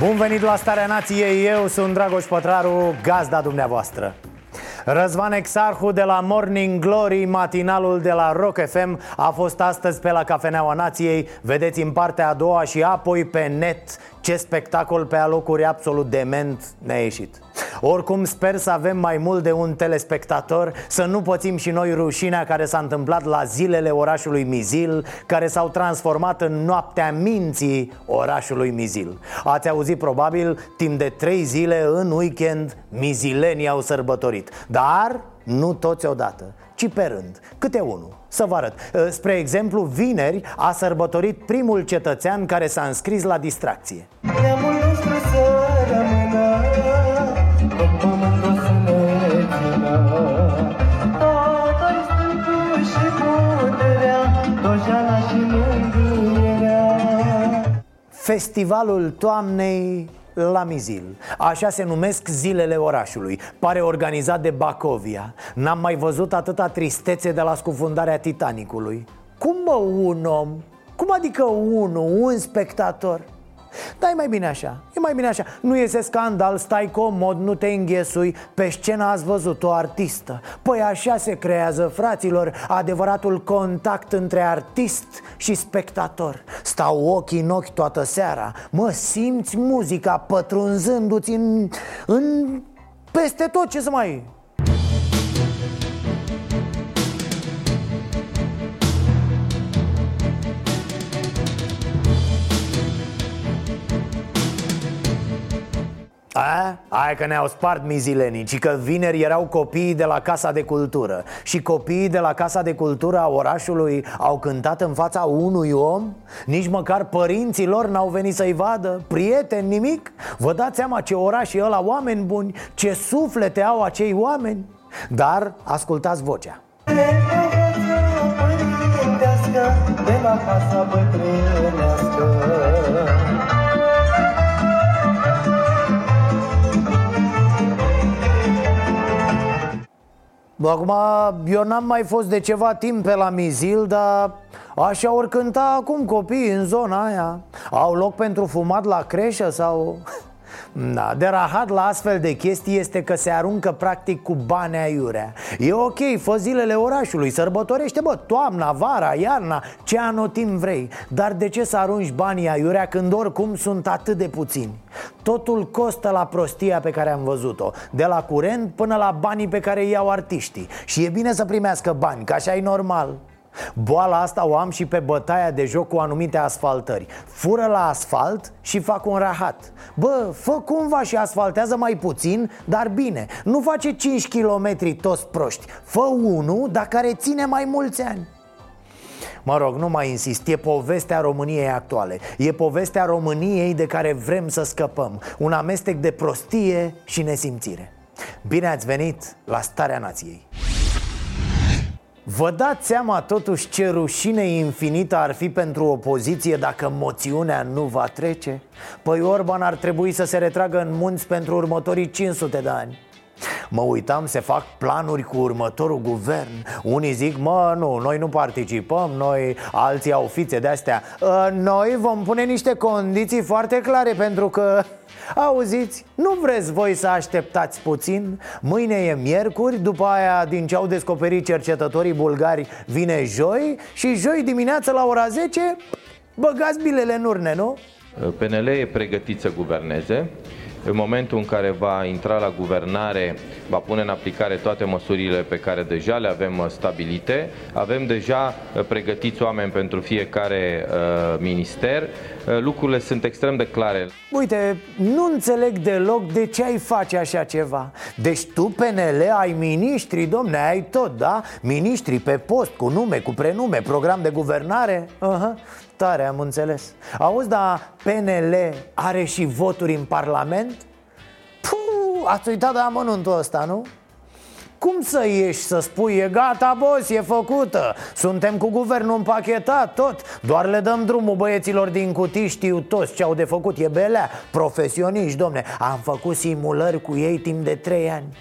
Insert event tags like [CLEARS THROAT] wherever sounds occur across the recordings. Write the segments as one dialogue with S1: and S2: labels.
S1: Bun venit la Starea Nației, eu sunt Dragoș Pătraru, gazda dumneavoastră. Răzvan Exarhu de la Morning Glory, matinalul de la Rock FM A fost astăzi pe la Cafeneaua Nației. Vedeți în partea a doua și apoi pe net Ce spectacol pe alocuri absolut dement ne-a ieșit oricum sper să avem mai mult de un telespectator Să nu pățim și noi rușinea care s-a întâmplat la zilele orașului Mizil Care s-au transformat în noaptea minții orașului Mizil. Ați auzit probabil, timp de trei zile în weekend mizilenii au sărbătorit. Dar nu toți odată, ci pe rând, câte unul să vă arăt. Spre exemplu, vineri a sărbătorit primul cetățean care s-a înscris la distracție.
S2: Neamul nostru să
S1: Festivalul toamnei la Mizil Așa se numesc zilele orașului Pare organizat de Bacovia N-am mai văzut atâta tristețe de la scufundarea Titanicului Cum mă un om? Cum adică unul, un spectator? Da, e mai bine așa, e mai bine așa. Nu iese scandal, stai comod, nu te înghesui. Pe scenă ați văzut o artistă. Păi așa se creează, fraților Adevăratul contact între artist și spectator. Stau ochii în ochi toată seara. Mă, simți muzica pătrunzându-ți în, în... Peste tot ce să mai... A? Aia că ne-au spart mizilenii Ci că vineri erau copiii de la Casa de Cultură. Și copiii de la Casa de Cultură a orașului Au cântat în fața unui om? Nici măcar părinții lor n-au venit să-i vadă? Prieteni, nimic? Vă dați seama ce oraș e ăla, oameni buni? Ce suflete au acei oameni? Dar ascultați vocea.
S2: De viața părintească De la casa bătrânească
S1: Acum, eu n-am mai fost de ceva timp pe la Mizil, dar așa ori cânta acum copiii în zona aia. Au loc pentru fumat la creșă sau... Da, de rahat la astfel de chestii este că se aruncă practic cu bani aiurea. E ok, fă zilele orașului, sărbătorește, bă, toamna, vara, iarna, ce anotim vrei. Dar de ce să arunci banii aiurea când oricum sunt atât de puțini? Totul costă la prostia pe care am văzut-o De la curent până la banii pe care îi iau artiștii. Și e bine să primească bani, că așa e normal Boala asta o am și pe bătaia de joc cu anumite asfaltări. Fură la asfalt și fac un rahat. Bă, fă cumva și asfaltează mai puțin, dar bine. Nu face 5 km toți proști. Fă unul, dar care ține mai mulți ani. Mă rog, nu mai insist, e povestea României actuale. E povestea României de care vrem să scăpăm. Un amestec de prostie și nesimțire. Bine ați venit la Starea Nației Vă dați seama totuși ce rușine infinită ar fi pentru opoziție dacă moțiunea nu va trece? Păi Orban ar trebui să se retragă în munți pentru următorii 500 de ani Mă uitam, se fac planuri cu următorul guvern Unii zic, mă, nu, noi nu participăm, noi, alții au fițe de-astea "Ă, Noi vom pune niște condiții foarte clare pentru că Auziți, nu vreți voi să așteptați puțin? Mâine e miercuri, după aia, din ce au descoperit cercetătorii bulgari, vine joi Și joi dimineața la ora 10, băgați bilele în urne, nu?
S3: PNL e pregătit să guverneze. În momentul în care va intra la guvernare, va pune în aplicare toate măsurile pe care deja le avem uh, stabilite. Avem deja uh, pregătiți oameni pentru fiecare uh, minister. Uh, lucrurile sunt extrem de clare.
S1: Uite, nu înțeleg deloc de ce ai face așa ceva Deci tu, PNL, ai miniștri, domne, ai tot, da? Miniștri pe post, cu nume, cu prenume, program de guvernare uh-huh. Tare, am înțeles Auzi, dar PNL are și voturi în Parlament? Puh, ați uitat de amănuntul ăsta, nu? Cum să ieși să spui, e gata, boss, e făcută Suntem cu guvernul împachetat, tot Doar le dăm drumul băieților din cutii Știu toți ce au de făcut, e belea Profesioniști, domne Am făcut simulări cu ei timp de trei ani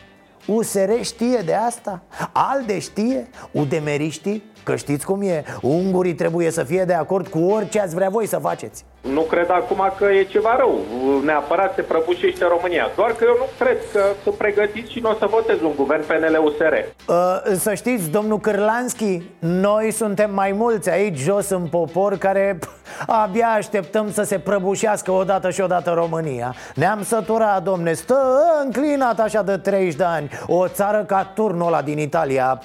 S1: USR știe de asta? ALDE știe? Udemeriștii? Că știți cum e? Ungurii trebuie să fie de acord cu orice ați vrea voi să faceți.
S4: Nu cred acum că e ceva rău. Neapărat se prăbușește România. Doar că eu nu cred că sunt pregătiți și nu o să votez un guvern PNL-USR
S1: Uh, Să știți, domnul Cârlanski, noi suntem mai mulți aici jos în popor care pf, [LAUGHS] abia așteptăm să se prăbușească odată și odată România. Ne-am săturat, domne, stă înclinat așa de 30 de ani. O țară ca turnul ăla din Italia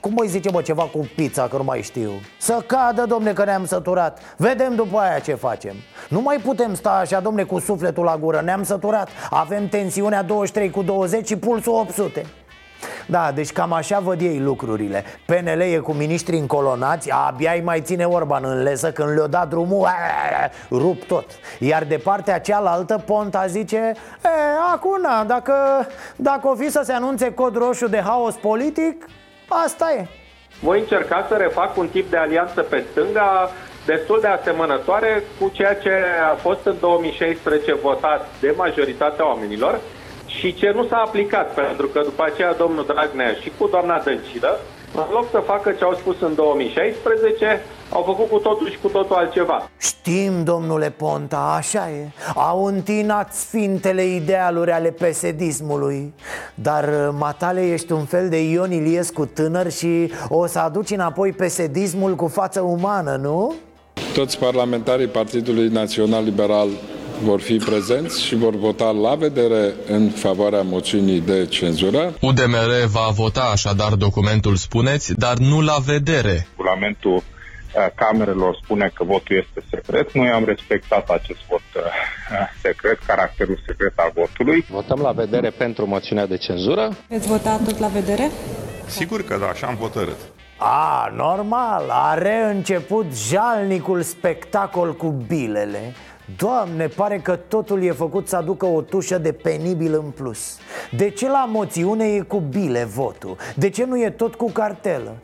S1: cum îi zice, bă, ceva cu pizza, că nu mai știu? Să cadă, domne, că ne-am săturat. Vedem după aia ce facem. Nu mai putem sta așa, domne, cu sufletul la gură. Ne-am săturat. Avem tensiunea 23 cu 20 și pulsul 800 da, deci cam așa văd ei lucrurile. PNL e cu miniștri încolonați Abia îi mai ține Orban în lesă Când le-o dat drumul aaa, Rup tot. Iar de partea cealaltă Ponta zice e, Acum, na, dacă, dacă o fi să se anunțe cod roșu de haos politic Asta e.
S4: Voi încerca să refac un tip de alianță pe stânga destul de asemănătoare cu ceea ce a fost în 2016 votat de majoritatea oamenilor și ce nu s-a aplicat, pentru că după aceea domnul Dragnea și cu doamna Dăncilă, în loc să facă ce au spus în 2016, au făcut cu totul și cu totul altceva.
S1: Știm, domnule Ponta, așa e Au întinat sfintele idealuri ale pesedismului Dar, uh, matale, ești un fel de Ion Iliescu tânăr Și o să aduci înapoi pesedismul cu față umană, nu?
S5: Toți parlamentarii Partidului Național Liberal vor fi prezenți și vor vota la vedere în favoarea moțiunii de cenzură.
S6: UDMR va vota așadar documentul, spuneți, dar nu la vedere.
S7: regulamentul uh, camerelor spune că votul este secret. Noi am respectat acest vot uh, secret, caracterul secret al votului.
S8: Votăm la vedere pentru moțiunea de cenzură.
S9: Veți vota tot la vedere?
S10: Sigur că da, așa am hotărât.
S1: A, normal, a reînceput jalnicul spectacol cu bilele Doamne, pare că totul e făcut să aducă o tușă de penibil în plus De ce la moțiune e cu bile votul? De ce nu e tot cu cartelă?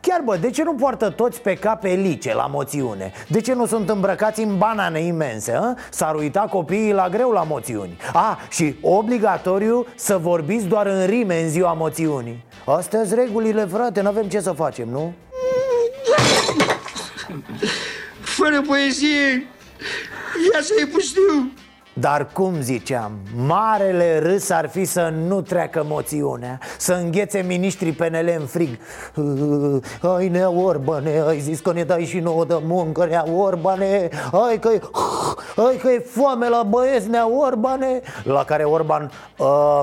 S1: Chiar bă, de ce nu poartă toți pe cap elice la moțiune? De ce nu sunt îmbrăcați în banane imense? A? S-ar uita copiii la greu la moțiuni A, și obligatoriu să vorbiți doar în rime în ziua moțiunii Astea sunt regulile, frate, n-avem ce să facem, nu?
S11: Fără poezie, ia să-i pustiu.
S1: Dar cum ziceam, marele râs ar fi să nu treacă moțiunea Să înghețe miniștrii PNL în frig. Uh, Ai nea Orbane, ai zis că ne dai și nouă de muncă, nea Orbane. Ai că e, ai că e foame la băieți, nea Orbane. La care Orban, uh,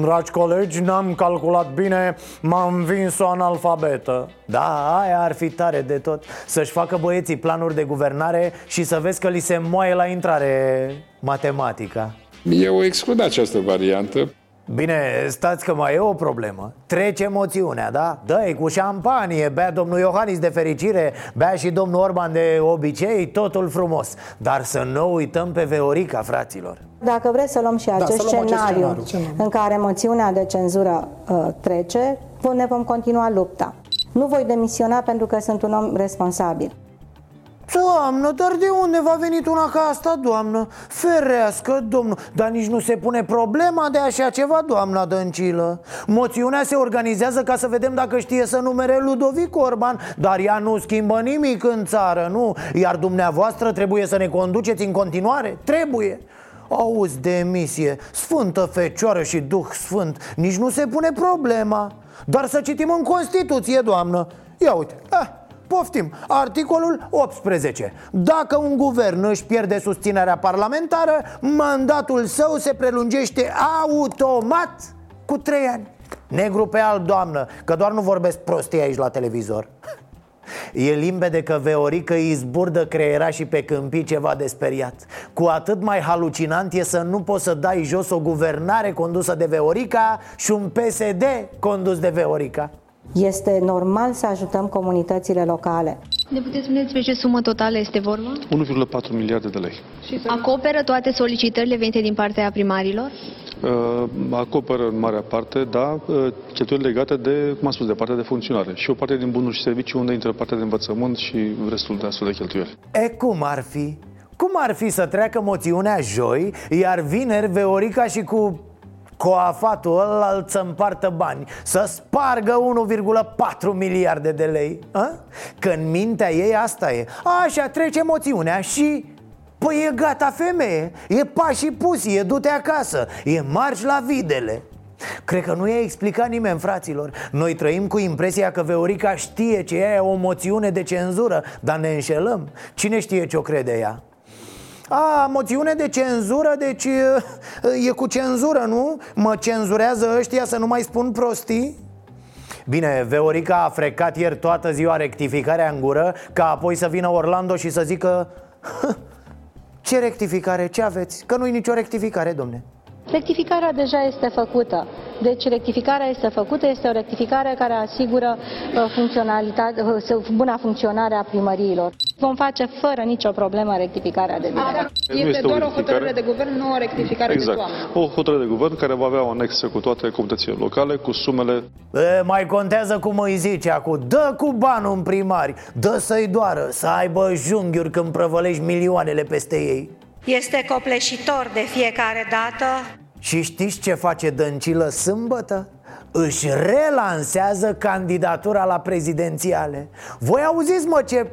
S1: dragi colegi, n-am calculat bine, m-am învins o analfabetă. Da, aia ar fi tare de tot. Să-și facă băieții planuri de guvernare și să vezi că li se moaie la intrare matematica
S5: Eu exclud această variantă.
S1: Bine, stați că mai e o problemă Trece moțiunea, da? dă cu șampanie, bea domnul Iohannis de fericire Bea și domnul Orban de obicei, totul frumos Dar să nu uităm pe Veorica, fraților
S9: Dacă vreți să luăm și acest
S11: să luăm acest
S9: scenariu
S11: scenariu.
S9: în care moțiunea de cenzură uh, trece, ne vom continua lupta. Nu voi demisiona pentru că sunt un om responsabil.
S1: Doamnă, dar de unde va venit una ca asta, doamnă? Ferească, domnul Dar nici nu se pune problema de așa ceva, doamna Dăncilă Moțiunea se organizează ca să vedem dacă știe să numere Ludovic Orban Dar ea nu schimbă nimic în țară, nu? Iar dumneavoastră trebuie să ne conduceți în continuare? Trebuie Auzi, demisie, Sfântă Fecioară și Duh Sfânt Nici nu se pune problema Dar să citim în Constituție, doamnă Ia uite, ah, poftim, articolul 18 Dacă un guvern își pierde susținerea parlamentară Mandatul său se prelungește automat cu trei ani. Negru pe alb, doamnă, că doar nu vorbesc prostii aici la televizor. [LAUGHS] E limpede că Veorică îi zburdă creiera și pe câmpii ceva de speriat. Cu atât mai halucinant e să nu poți să dai jos o guvernare condusă de Veorica Și un PSD condus de Veorica
S9: Este normal să ajutăm comunitățile locale.
S12: Ne puteți spune despre ce sumă totală este vorba?
S13: 1,4 miliarde de lei.
S12: Acoperă toate solicitările venite din partea primarilor?
S13: Uh, acoperă în marea parte, da, uh, cheltuieli legate de, cum am spus, de partea de funcționare și o parte din bunuri și servicii unde intră partea de învățământ și restul de astfel de cheltuieli.
S1: E cum ar fi? Cum ar fi să treacă moțiunea joi, iar vineri Veorica și cu coafatul ăla să împartă bani. Să spargă 1,4 miliarde de lei a? Că în mintea ei asta e. Așa trece moțiunea și Păi e gata femeie, e pași pusi, e du-te acasă, e marș la videle. Cred că nu i-a explicat nimeni, fraților. Noi trăim cu impresia că Veorica știe ce e o moțiune de cenzură Dar ne înșelăm. Cine știe ce o crede ea? A, moțiune de cenzură, deci e, e cu cenzură, nu? Mă cenzurează ăștia să nu mai spun prostii? Bine, Veorica a frecat ieri toată ziua rectificarea în gură Ca apoi să vină Orlando și să zică Ce rectificare? Ce aveți? Că nu-i nicio rectificare, domne
S9: Rectificarea deja este făcută. Deci rectificarea este făcută, este o rectificare care asigură uh, funcționalitate, uh, buna funcționare a primăriilor. Vom face fără nicio problemă rectificarea de direct.
S13: Nu
S14: Este,
S13: este o
S14: doar o
S13: rectificare.
S14: hotărâre de guvern, nu o rectificare
S13: Exact.
S14: de toamnă.
S13: O hotărâre de guvern care va avea o anexă cu toate comunitățile locale, cu sumele
S1: e, Mai contează cum îi zice acum Dă cu banul în primari Dă să-i doară Să aibă junghiuri când prăvălești milioanele peste ei
S9: Este copleșitor de fiecare dată
S1: Și știți ce face Dăncilă sâmbătă? Își relansează candidatura la prezidențiale Voi auziți mă ce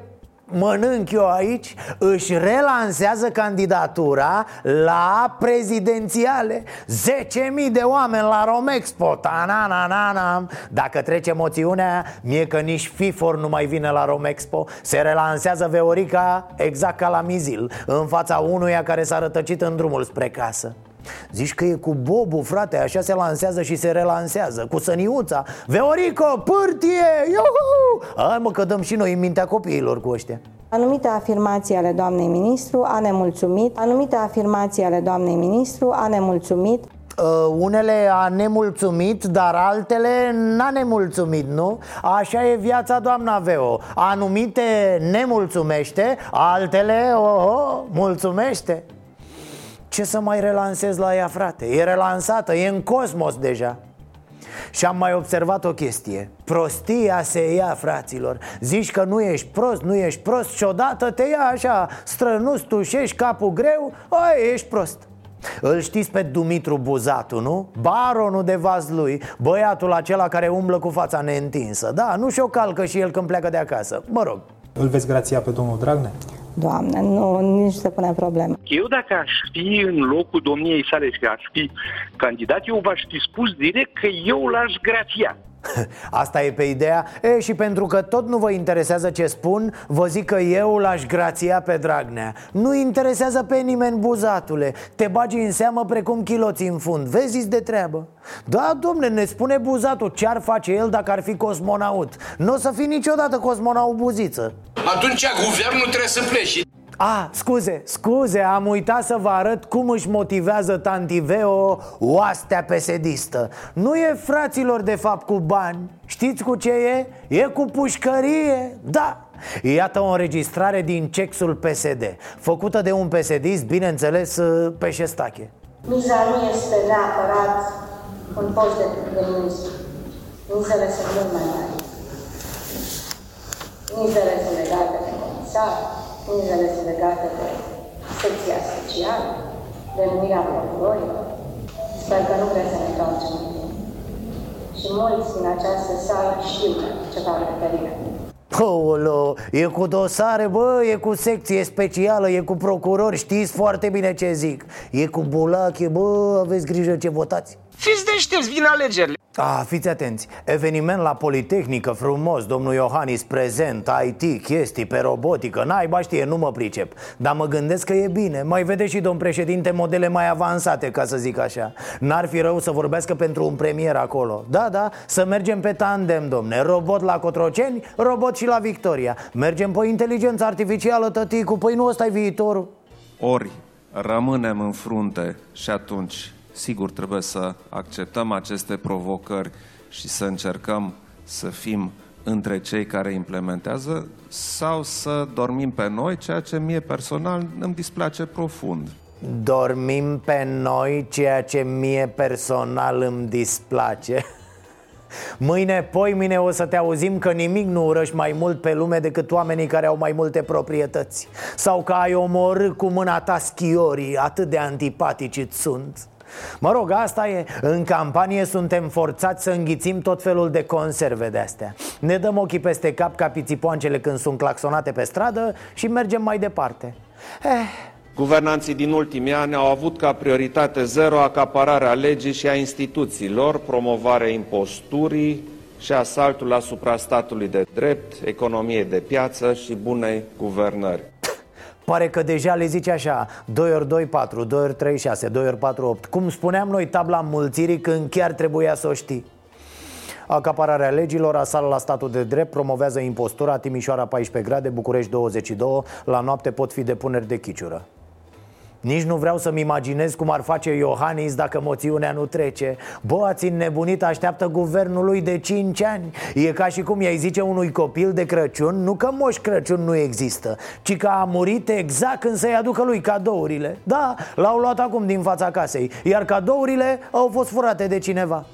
S1: mănânc eu aici Își relansează candidatura la prezidențiale. 10.000 de oameni la Romexpo Ta-na-na-na-na. Dacă trece moțiunea, mie că nici FIFOR nu mai vine la Romexpo Se relansează Veorica exact ca la Mizil În fața unuia care s-a rătăcit în drumul spre casă Zici că e cu Bobu, frate, așa se lansează și se relansează. Cu săniuța Veorico, pârtie, iuhu! Hai mă că dăm și noi în mintea copiilor cu ăștia.
S9: Anumite afirmații ale doamnei ministru a nemulțumit, anumite afirmații ale doamnei ministru a nemulțumit,
S1: Uh, unele a nemulțumit, dar altele n-a nemulțumit, nu? Așa e viața, doamna Veo. Anumite nemulțumește, altele, oho, mulțumește Ce să mai relansez la ea, frate? E relansată, e în cosmos deja. Și am mai observat o chestie. Prostia se ia, fraților. Zici că nu ești prost, nu ești prost Și odată te ia așa Strănus, tușești capul greu Ai, ești prost. Îl știți pe Dumitru Buzatu, nu? Baronul de Vaslui Băiatul acela care umblă cu fața neîntinsă. Da, nu și-o calcă și el când pleacă de acasă. Mă rog.
S15: Îl veți grația pe domnul Dragnea?
S9: Doamne, nu, nici nu se pune problemă.
S16: Eu dacă aș fi în locul domniei sale și aș fi candidat, eu v-aș fi spus direct că eu l-aș grația. [LAUGHS]
S1: Asta e pe ideea. E, Și pentru că tot nu vă interesează ce spun Vă zic că eu l-aș grația pe Dragnea. Nu interesează pe nimeni buzatule. Te bagi în seamă precum chiloții în fund. Vezi de treabă. Da, domne, ne spune buzatul Ce-ar face el dacă ar fi cosmonaut. Nu o să fii niciodată cosmonaut buziță.
S17: Atunci guvernul trebuie să plece.
S1: A, scuze, scuze, am uitat să vă arăt cum își motivează tanti Veo oastea pesedistă Nu e fraților de fapt cu bani, știți cu ce e? E cu pușcărie, da Iată o înregistrare din cexul PSD Făcută de un pesedist, bineînțeles, pe șestache
S9: Miza nu este neapărat un post de, de ministru. Mizele sunt mult mai mari. Mizele sunt legate de comisar, mizele sunt legate de secția specială, de numirea procurorilor. Sper că nu vreți să ne întoarcem în timp. Și mulți din această sală știu ce fac Caterina.
S1: Polo, e cu dosare, bă, e cu secție specială, e cu procurori, știți foarte bine ce zic E cu bulache, bă, aveți grijă ce votați
S18: Fiți deștepți, vin alegerile.
S1: A, fiți atenți, eveniment la Politehnică, frumos, domnul Iohannis prezent, IT, chestii pe robotică. Naiba știe, nu mă pricep. Dar mă gândesc că e bine. Mai vede și domn președinte modele mai avansate, ca să zic așa. N-ar fi rău să vorbească pentru un premier acolo. Da, da, să mergem pe tandem, domne. Robot la Cotroceni, robot și la Victoria. Mergem pe inteligență artificială, tăticu Păi nu ăsta e viitorul.
S14: Ori rămânem în frunte și atunci sigur trebuie să acceptăm aceste provocări și să încercăm să fim între cei care implementează sau să dormim pe noi, ceea ce mie personal îmi displace profund.
S1: Dormim pe noi, ceea ce mie personal îmi displace. [LAUGHS] Mâine, poi mine o să te auzim că nimic nu urăși mai mult pe lume decât oamenii care au mai multe proprietăți. Sau că ai omorât cu mâna ta schiorii, atât de antipatici sunt Mă rog, asta e În campanie suntem forțați să înghițim tot felul de conserve de astea Ne dăm ochii peste cap ca pițipoancele când sunt claxonate pe stradă Și mergem mai departe
S14: eh. Guvernanții din ultimii ani au avut ca prioritate zero acapararea legii și a instituțiilor, promovarea imposturii și asaltul asupra statului de drept, economiei de piață și bunei guvernări.
S1: Pare că deja le zice așa 2 ori 2, 4, 2 ori 3, 6, 2 ori 4, 8 Cum spuneam noi tabla mulțirii când chiar trebuia să o știi. Acapararea legilor, asală la statul de drept, promovează impostura, Timișoara 14 grade, București 22, la noapte pot fi depuneri de chiciură. Nici nu vreau să-mi imaginez cum ar face Iohannis dacă moțiunea nu trece. Bă, ați înnebunit, așteaptă guvernul lui de 5 ani. E ca și cum i-ai zice unui copil de Crăciun Nu că Moș Crăciun nu există Ci că a murit exact când să-i aducă lui cadourile. Da, l-au luat acum din fața casei Iar cadourile au fost furate de cineva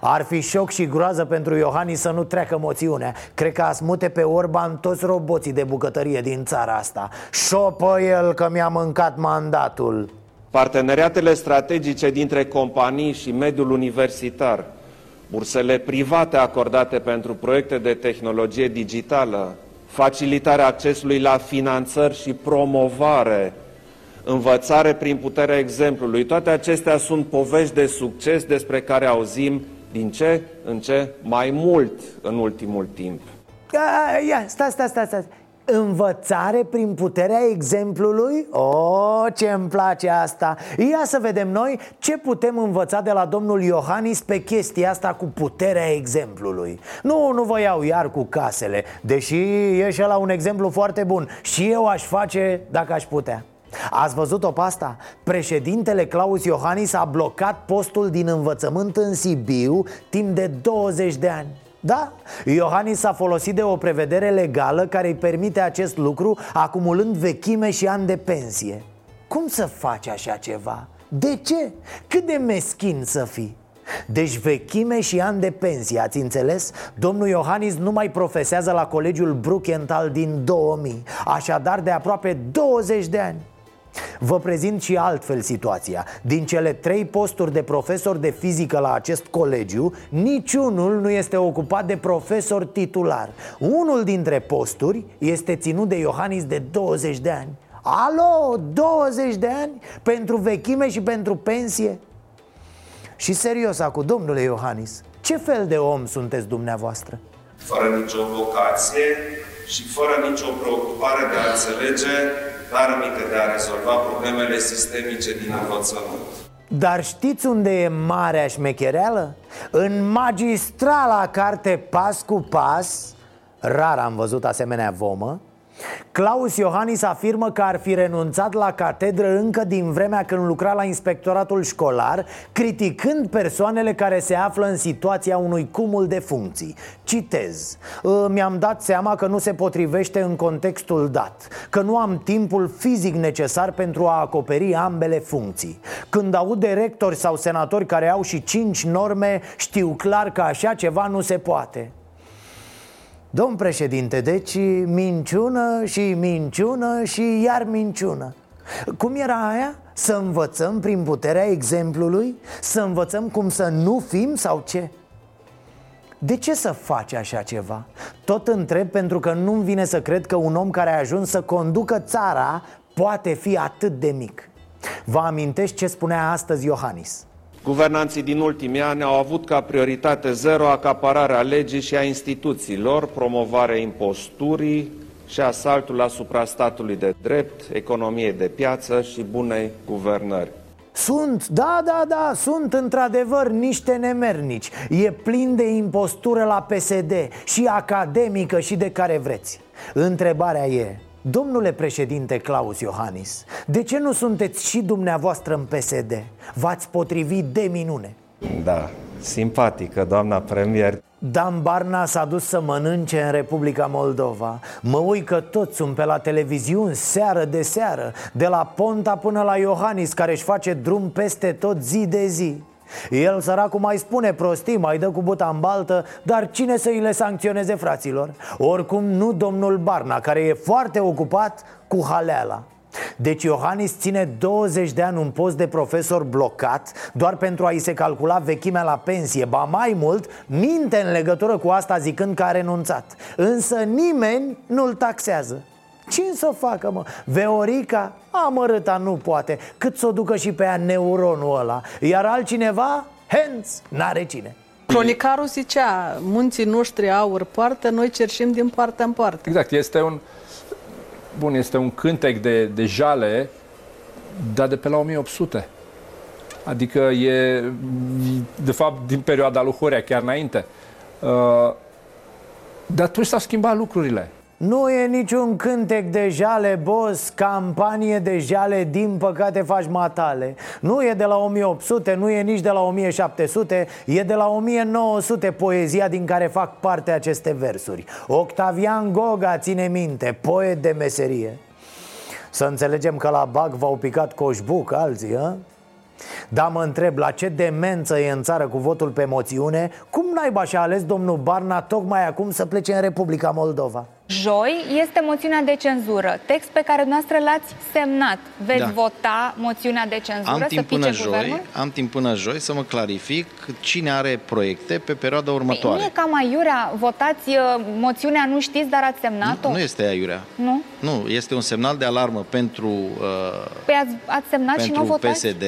S1: ar fi șoc și groază pentru Iohannis să nu treacă moțiunea Cred că a smute pe Orban toți roboții de bucătărie din țara asta Șopă el că mi-a mâncat mandatul
S14: Parteneriatele strategice dintre companii și mediul universitar Bursele private acordate pentru proiecte de tehnologie digitală Facilitarea accesului la finanțări și promovare învățare prin puterea exemplului. Toate acestea sunt povești de succes despre care auzim din ce în ce mai mult în ultimul timp.
S1: Ia, stai, stai, stai, stai. Învățare prin puterea exemplului? O, oh, ce îmi place asta Ia să vedem noi ce putem învăța de la domnul Iohannis pe chestia asta cu puterea exemplului Nu, nu vă iau iar cu casele Deși e și la un exemplu foarte bun Și eu aș face dacă aș putea Ați văzut-o pe asta? Președintele Claus Iohannis a blocat postul din învățământ în Sibiu timp de 20 de ani da, Iohannis s-a folosit de o prevedere legală care îi permite acest lucru acumulând vechime și ani de pensie Cum să faci așa ceva? De ce? Cât de meschin să fii? Deci vechime și ani de pensie, ați înțeles? Domnul Iohannis nu mai profesează la colegiul Bruckenthal din 2000 Așadar de aproape 20 de ani Vă prezint și altfel situația Din cele trei posturi de profesor de fizică la acest colegiu Niciunul nu este ocupat de profesor titular Unul dintre posturi este ținut de Iohannis de 20 de ani Alo, 20 de ani? Pentru vechime și pentru pensie? Și serios acum, domnule Iohannis Ce fel de om sunteți dumneavoastră?
S14: Fără nicio vocație și fără nicio preocupare de a înțelege dar mică de a rezolva problemele sistemice din învățământ.
S1: Dar știți unde e marea șmechereală? În magistrala carte pas cu pas Rar am văzut asemenea vomă Claus Iohannis afirmă că ar fi renunțat la catedră încă din vremea când lucra la inspectoratul școlar Criticând persoanele care se află în situația unui cumul de funcții. Citez Mi-am dat seama că nu se potrivește în contextul dat Că nu am timpul fizic necesar pentru a acoperi ambele funcții. Când aud de rectori sau senatori care au și cinci norme Știu clar că așa ceva nu se poate Domn președinte, deci minciună și minciună și iar minciună Cum era aia? Să învățăm prin puterea exemplului? Să învățăm cum să nu fim sau ce? De ce să faci așa ceva? Tot întreb pentru că nu-mi vine să cred că un om care a ajuns să conducă țara poate fi atât de mic Vă amintești ce spunea astăzi Iohannis?
S14: Guvernanții din ultimii ani au avut ca prioritate zero acapararea legii și a instituțiilor, promovarea imposturii și asaltul asupra statului de drept, economiei de piață și bunei guvernări.
S1: Sunt, da, da, da, sunt într-adevăr niște nemernici E plin de impostură la PSD Și academică și de care vreți Întrebarea e Domnule președinte Claus Iohannis De ce nu sunteți și dumneavoastră în PSD? V-ați potrivit de minune
S14: Da, simpatică, doamna premier.
S1: Dan Barna s-a dus să mănânce în Republica Moldova Mă uit că toți sunt pe la televiziuni seară de seară De la Ponta până la Iohannis care își face drum peste tot zi de zi el, săracul, mai spune prostii, mai dă cu buta în baltă Dar cine să îi le sancționeze fraților? Oricum nu domnul Barna, care e foarte ocupat cu haleala. Deci Iohannis ține 20 de ani un post de profesor blocat Doar pentru a-i se calcula vechimea la pensie. Ba mai mult, minte în legătură cu asta zicând că a renunțat. Însă nimeni nu-l taxează ce să facă, mă? Veorica? Amărâta nu poate Cât să o ducă și pe ea neuronul ăla Iar altcineva? Hens, n-are cine
S18: Cronicarul zicea, munții noștri aur poartă, noi cerșim din partea în parte.
S19: Exact, este un, bun, este un cântec de, de jale, dar de pe la 1800. Adică e, de fapt, din perioada lui Horea, chiar înainte. Uh, dar atunci s-au schimbat lucrurile.
S1: Nu e niciun cântec de jale, boss, campanie de jale, din păcate faci matale Nu e de la 1800, nu e nici de la 1700, e de la 1900 poezia din care fac parte aceste versuri Octavian Goga ține minte, poet de meserie Să înțelegem că la BAC v-au picat coșbuc alții, hă? Dar mă întreb, la ce demență e în țară cu votul pe moțiune Cum naiba și-a ales domnul Barna tocmai acum să plece în Republica Moldova?
S20: Joi este moțiunea de cenzură, text pe care dumneavoastră l-ați semnat. Veți
S21: Da.
S20: vota moțiunea de cenzură
S21: Am
S20: să
S21: timp
S20: pice
S21: până joi,
S20: guvernul?
S21: am timp până joi să mă clarific cine are proiecte pe perioada
S20: Păi,
S21: următoare.
S20: nu e cam aiurea, votați uh, moțiunea, nu știți, dar ați semnat-o?
S21: Nu este aiurea.
S20: Nu?
S21: Nu, este un semnal de alarmă pentru, uh,
S20: Păi ați, ați semnat și nu
S21: pentru
S20: votați?
S21: PSD.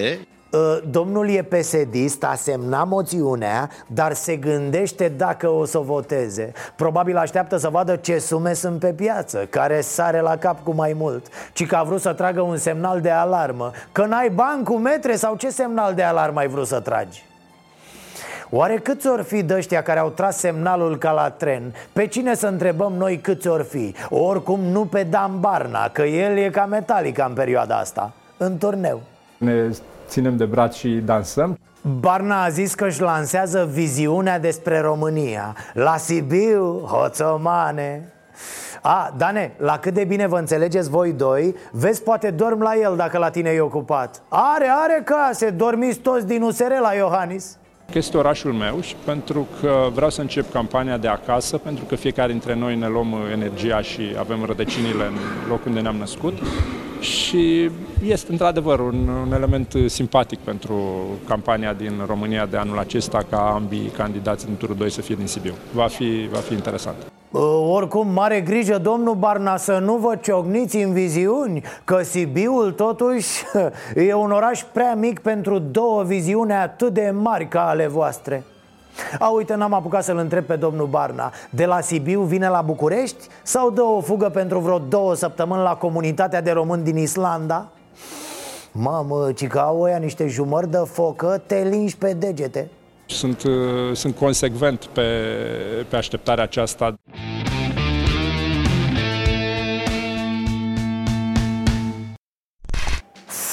S1: Uh, Domnul e psd a semnat moțiunea, dar se gândește dacă o să o voteze Probabil așteaptă să vadă ce sume sunt pe piață, care sare la cap cu mai mult Ci că a vrut să tragă un semnal de alarmă Că n-ai bani cu metre sau ce semnal de alarmă ai vrut să tragi? Oare câți ori fi de ăștia care au tras semnalul ca la tren? Pe cine să întrebăm noi câți ori fi? Oricum nu pe Dan Barna, că el e ca Metallica în perioada asta În turneu
S19: Ne ținem de braț și dansăm.
S1: Barna a zis că își lansează viziunea despre România. La Sibiu, hoțomane. A, Dane, la cât de bine vă înțelegeți voi doi Vezi, poate dorm la el dacă la tine e ocupat. Are, are case, dormiți toți din USR la Iohannis.
S19: Că Este orașul meu și pentru că vreau să încep campania de acasă, pentru că fiecare dintre noi ne luăm energia și avem rădăcinile în locul unde ne-am născut și este într-adevăr un, un element simpatic pentru campania din România de anul acesta ca ambii candidați din turul 2 să fie din Sibiu. Va fi, va fi interesant.
S1: Uh, Oricum, mare grijă, domnul Barna, să nu vă ciocniți în viziuni Că Sibiul, totuși, [LAUGHS] e un oraș prea mic pentru două viziuni atât de mari ca ale voastre a, uite, n-am apucat să-l întreb pe domnul Barna De la Sibiu vine la București? Sau dă o fugă pentru vreo două săptămâni la comunitatea de români din Islanda? Mamă, ci că au ăia niște jumări de focă, te lingi pe degete
S19: Sunt, uh, sunt consecvent pe, pe așteptarea aceasta.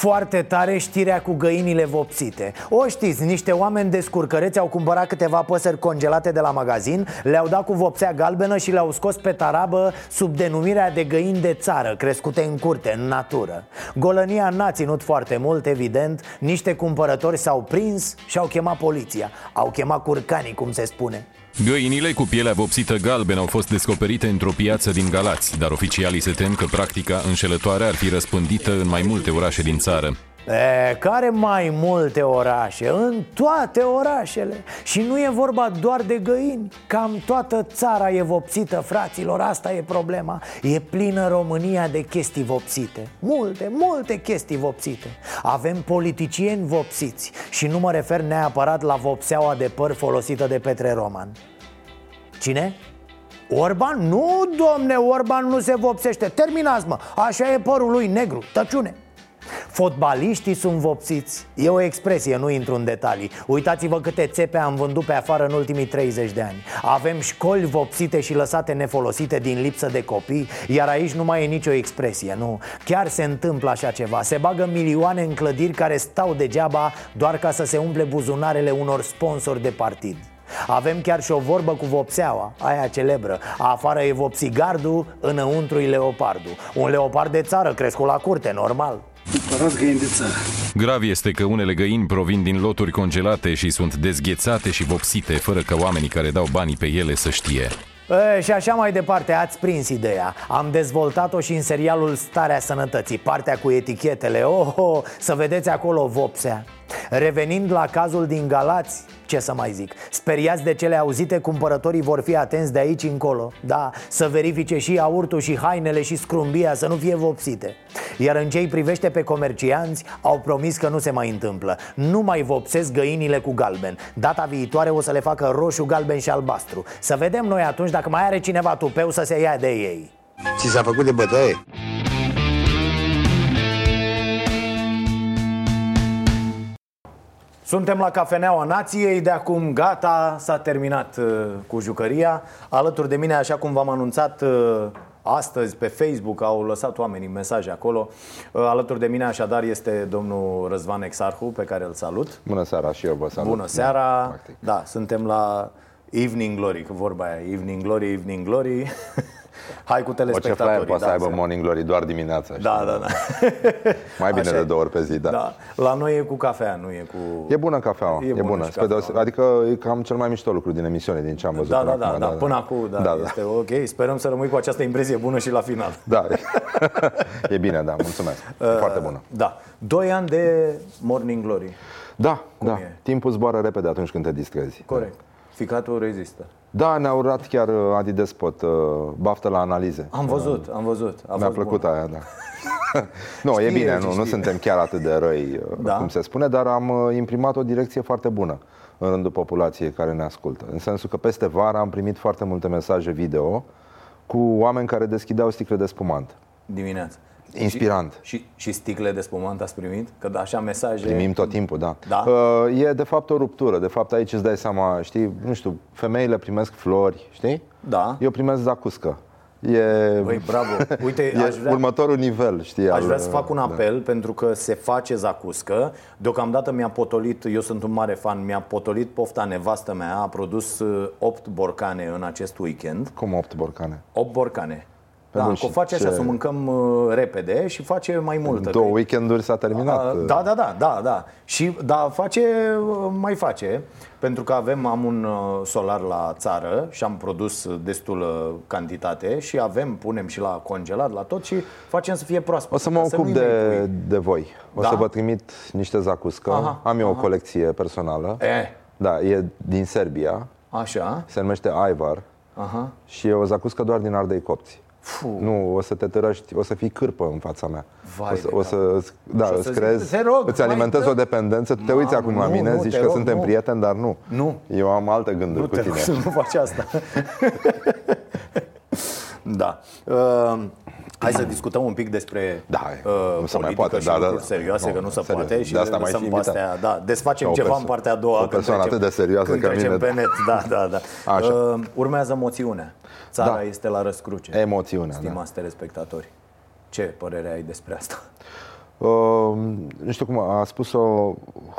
S1: Foarte tare știrea cu găinile vopsite. O știți, niște oameni descurcăreți au cumpărat câteva păsări congelate de la magazin Le-au dat cu vopsea galbenă și le-au scos pe tarabă Sub denumirea de găini de țară, crescute în curte, în natură. Golănia n-a ținut foarte mult, evident Niște cumpărători s-au prins și au chemat poliția. Au chemat curcanii, cum se spune
S22: Găinile cu pielea vopsită galben au fost descoperite într-o piață din Galați, dar oficialii se tem că practica înșelătoare ar fi răspândită în mai multe orașe din țară.
S1: E, care mai multe orașe, în toate orașele. Și nu e vorba doar de găini Cam toată țara e vopsită, fraților, asta e problema. E plină România de chestii vopsite. Multe, multe chestii vopsite. Avem politicieni vopsiți. Și nu mă refer neapărat la vopseaua de păr folosită de Petre Roman. Cine? Orban? Nu, domne, Orban nu se vopsește. Terminați, mă, așa e părul lui negru, tăciune Fotbaliștii sunt vopsiți. E o expresie, nu intru în detalii. Uitați-vă câte țepe am vândut pe afară în ultimii 30 de ani. Avem școli vopsite și lăsate nefolosite din lipsă de copii Iar aici nu mai e nicio expresie, nu? Chiar se întâmplă așa ceva. Se bagă milioane în clădiri care stau degeaba Doar ca să se umple buzunarele unor sponsori de partid. Avem chiar și o vorbă cu vopseaua, aia celebră. Afară e vopsigardul, înăuntru e leopardul. Un leopard de țară crescut la curte, normal
S22: Cumpărați găini de țară. Grav este că unele găini provin din loturi congelate și sunt dezghețate și vopsite, fără ca oamenii care dau banii pe ele să știe.
S1: E, și așa mai departe, ați prins ideea Am dezvoltat-o și în serialul Starea Sănătății Partea cu etichetele Oh, oh să vedeți acolo vopsea Revenind la cazul din Galați, ce să mai zic? Speriați de cele auzite, cumpărătorii vor fi atenți de aici încolo. Da, să verifice și aurtul și hainele și scrumbia să nu fie vopsite. Iar în ce privește pe comercianți, au promis că nu se mai întâmplă. Nu mai vopsesc găinile cu galben. Data viitoare o să le facă roșu, galben și albastru. Să vedem noi atunci dacă mai are cineva tupeu să se ia de ei.
S23: Ți s-a făcut de bătaie?
S1: Suntem la Cafeneaua Nației, de acum gata, s-a terminat uh, cu jucăria. Alături de mine, așa cum v-am anunțat uh, astăzi pe Facebook, au lăsat oamenii mesaje acolo. Uh, Alături de mine așadar este domnul Răzvan Exarhu, pe care îl salut.
S24: Bună seara și eu vă salut.
S1: Bună seara, da, da suntem la Evening Glory, că vorba aia, Evening Glory, Evening Glory [LAUGHS] Hai cu telespectatorii.
S24: Orice poate da, să aibă morning glory doar dimineața.
S1: Da, știi? da, da. [LAUGHS]
S24: Mai bine Așa de două ori pe zi, da. da.
S1: La noi e cu cafea, nu e cu...
S24: E bună cafeaua, e, e bună. bună. Cafeaua. Adică e cam cel mai mișto lucru din emisiune, din ce am văzut
S1: da,
S24: până
S1: da,
S24: acum.
S1: Da, da, până acum, da, da, este da. ok. Sperăm să rămâi cu această impresie bună și la final.
S24: Da, [LAUGHS] e bine, da, mulțumesc. E uh, foarte bună.
S1: Da. Doi ani de morning glory.
S24: Da, Cum da. E? Timpul zboară repede atunci când te distrezi.
S1: Corect. Ficatul rezistă.
S24: Da, ne-au urat chiar uh, Adi Despot, uh, baftă la analize.
S1: Am văzut, am văzut.
S24: A Mi-a plăcut bun. aia, da. [LAUGHS] nu, știe, e bine, nu, nu suntem chiar atât de răi, uh, da? cum se spune, dar am imprimat o direcție foarte bună în rândul populației care ne ascultă. În sensul că peste vară am primit foarte multe mesaje video cu oameni care deschideau sticle de spumant.
S1: Dimineața.
S24: Inspirant.
S1: Și, și, și sticle de spumant ați primit? Că așa mesaje...
S24: Primim tot timpul, da.
S1: da?
S24: Uh, e de fapt o ruptură. De fapt aici îți dai seama, știi, nu știu, femeile primesc flori, știi?
S1: Da.
S24: Eu primesc zacuscă. E,
S1: Băi, bravo. Uite, [LAUGHS]
S24: e aș vrea, următorul nivel, știi?
S1: Aș vrea să fac un da. apel da. pentru că se face zacuscă. Deocamdată mi-a potolit, eu sunt un mare fan, mi-a potolit pofta nevastă mea, a produs 8 uh, borcane în acest weekend.
S24: Cum 8 borcane?
S1: 8 borcane. Da, că o face așa, ce... să mâncăm uh, repede și face mai multă.
S24: Două că... weekenduri s-a terminat.
S1: Uh, da, da, da, da, da. Și da, face, uh, mai face, pentru că avem, am un uh, solar la țară și am produs destul cantitate și avem, punem și la congelat, la tot și facem să fie proaspăt.
S24: O să mă ocup de, de voi. O da? să vă trimit niște zacuscă. Aha, am eu aha. o colecție personală.
S1: E.
S24: Da, e din Serbia.
S1: Așa.
S24: Se numește Ivar.
S1: Aha.
S24: Și e o zacuscă doar din ardei copți. Fuh. Nu, o să te tărăști, o să fii cârpă în fața mea.
S1: Vai
S24: o să, o să da, o să îți crezi,
S1: rog,
S24: îți alimentezi o dependență, tu te uiți acum la mine, zici că rog, suntem
S1: nu.
S24: prieteni, dar nu.
S1: Nu.
S24: Eu am alte gânduri
S1: nu
S24: cu tine.
S1: Nu nu faci asta. [LAUGHS] da. Uh, Hai să discutăm un pic despre
S24: da, uh, nu se mai poate,
S1: și
S24: da, da, da.
S1: serioase,
S24: nu,
S1: că nu se
S24: serios.
S1: poate și
S24: de asta mai
S1: și astea, da, desfacem ceva în partea a doua
S24: o persoană atât de serioasă
S1: când
S24: ca mine.
S1: pe net, da, da, da.
S24: Așa.
S1: Uh, urmează moțiunea. Țara
S24: Da.
S1: este la răscruce.
S24: Emoțiunea, da.
S1: Stimați telespectatori. Ce părere ai despre asta?
S24: Uh, nu știu cum a spus-o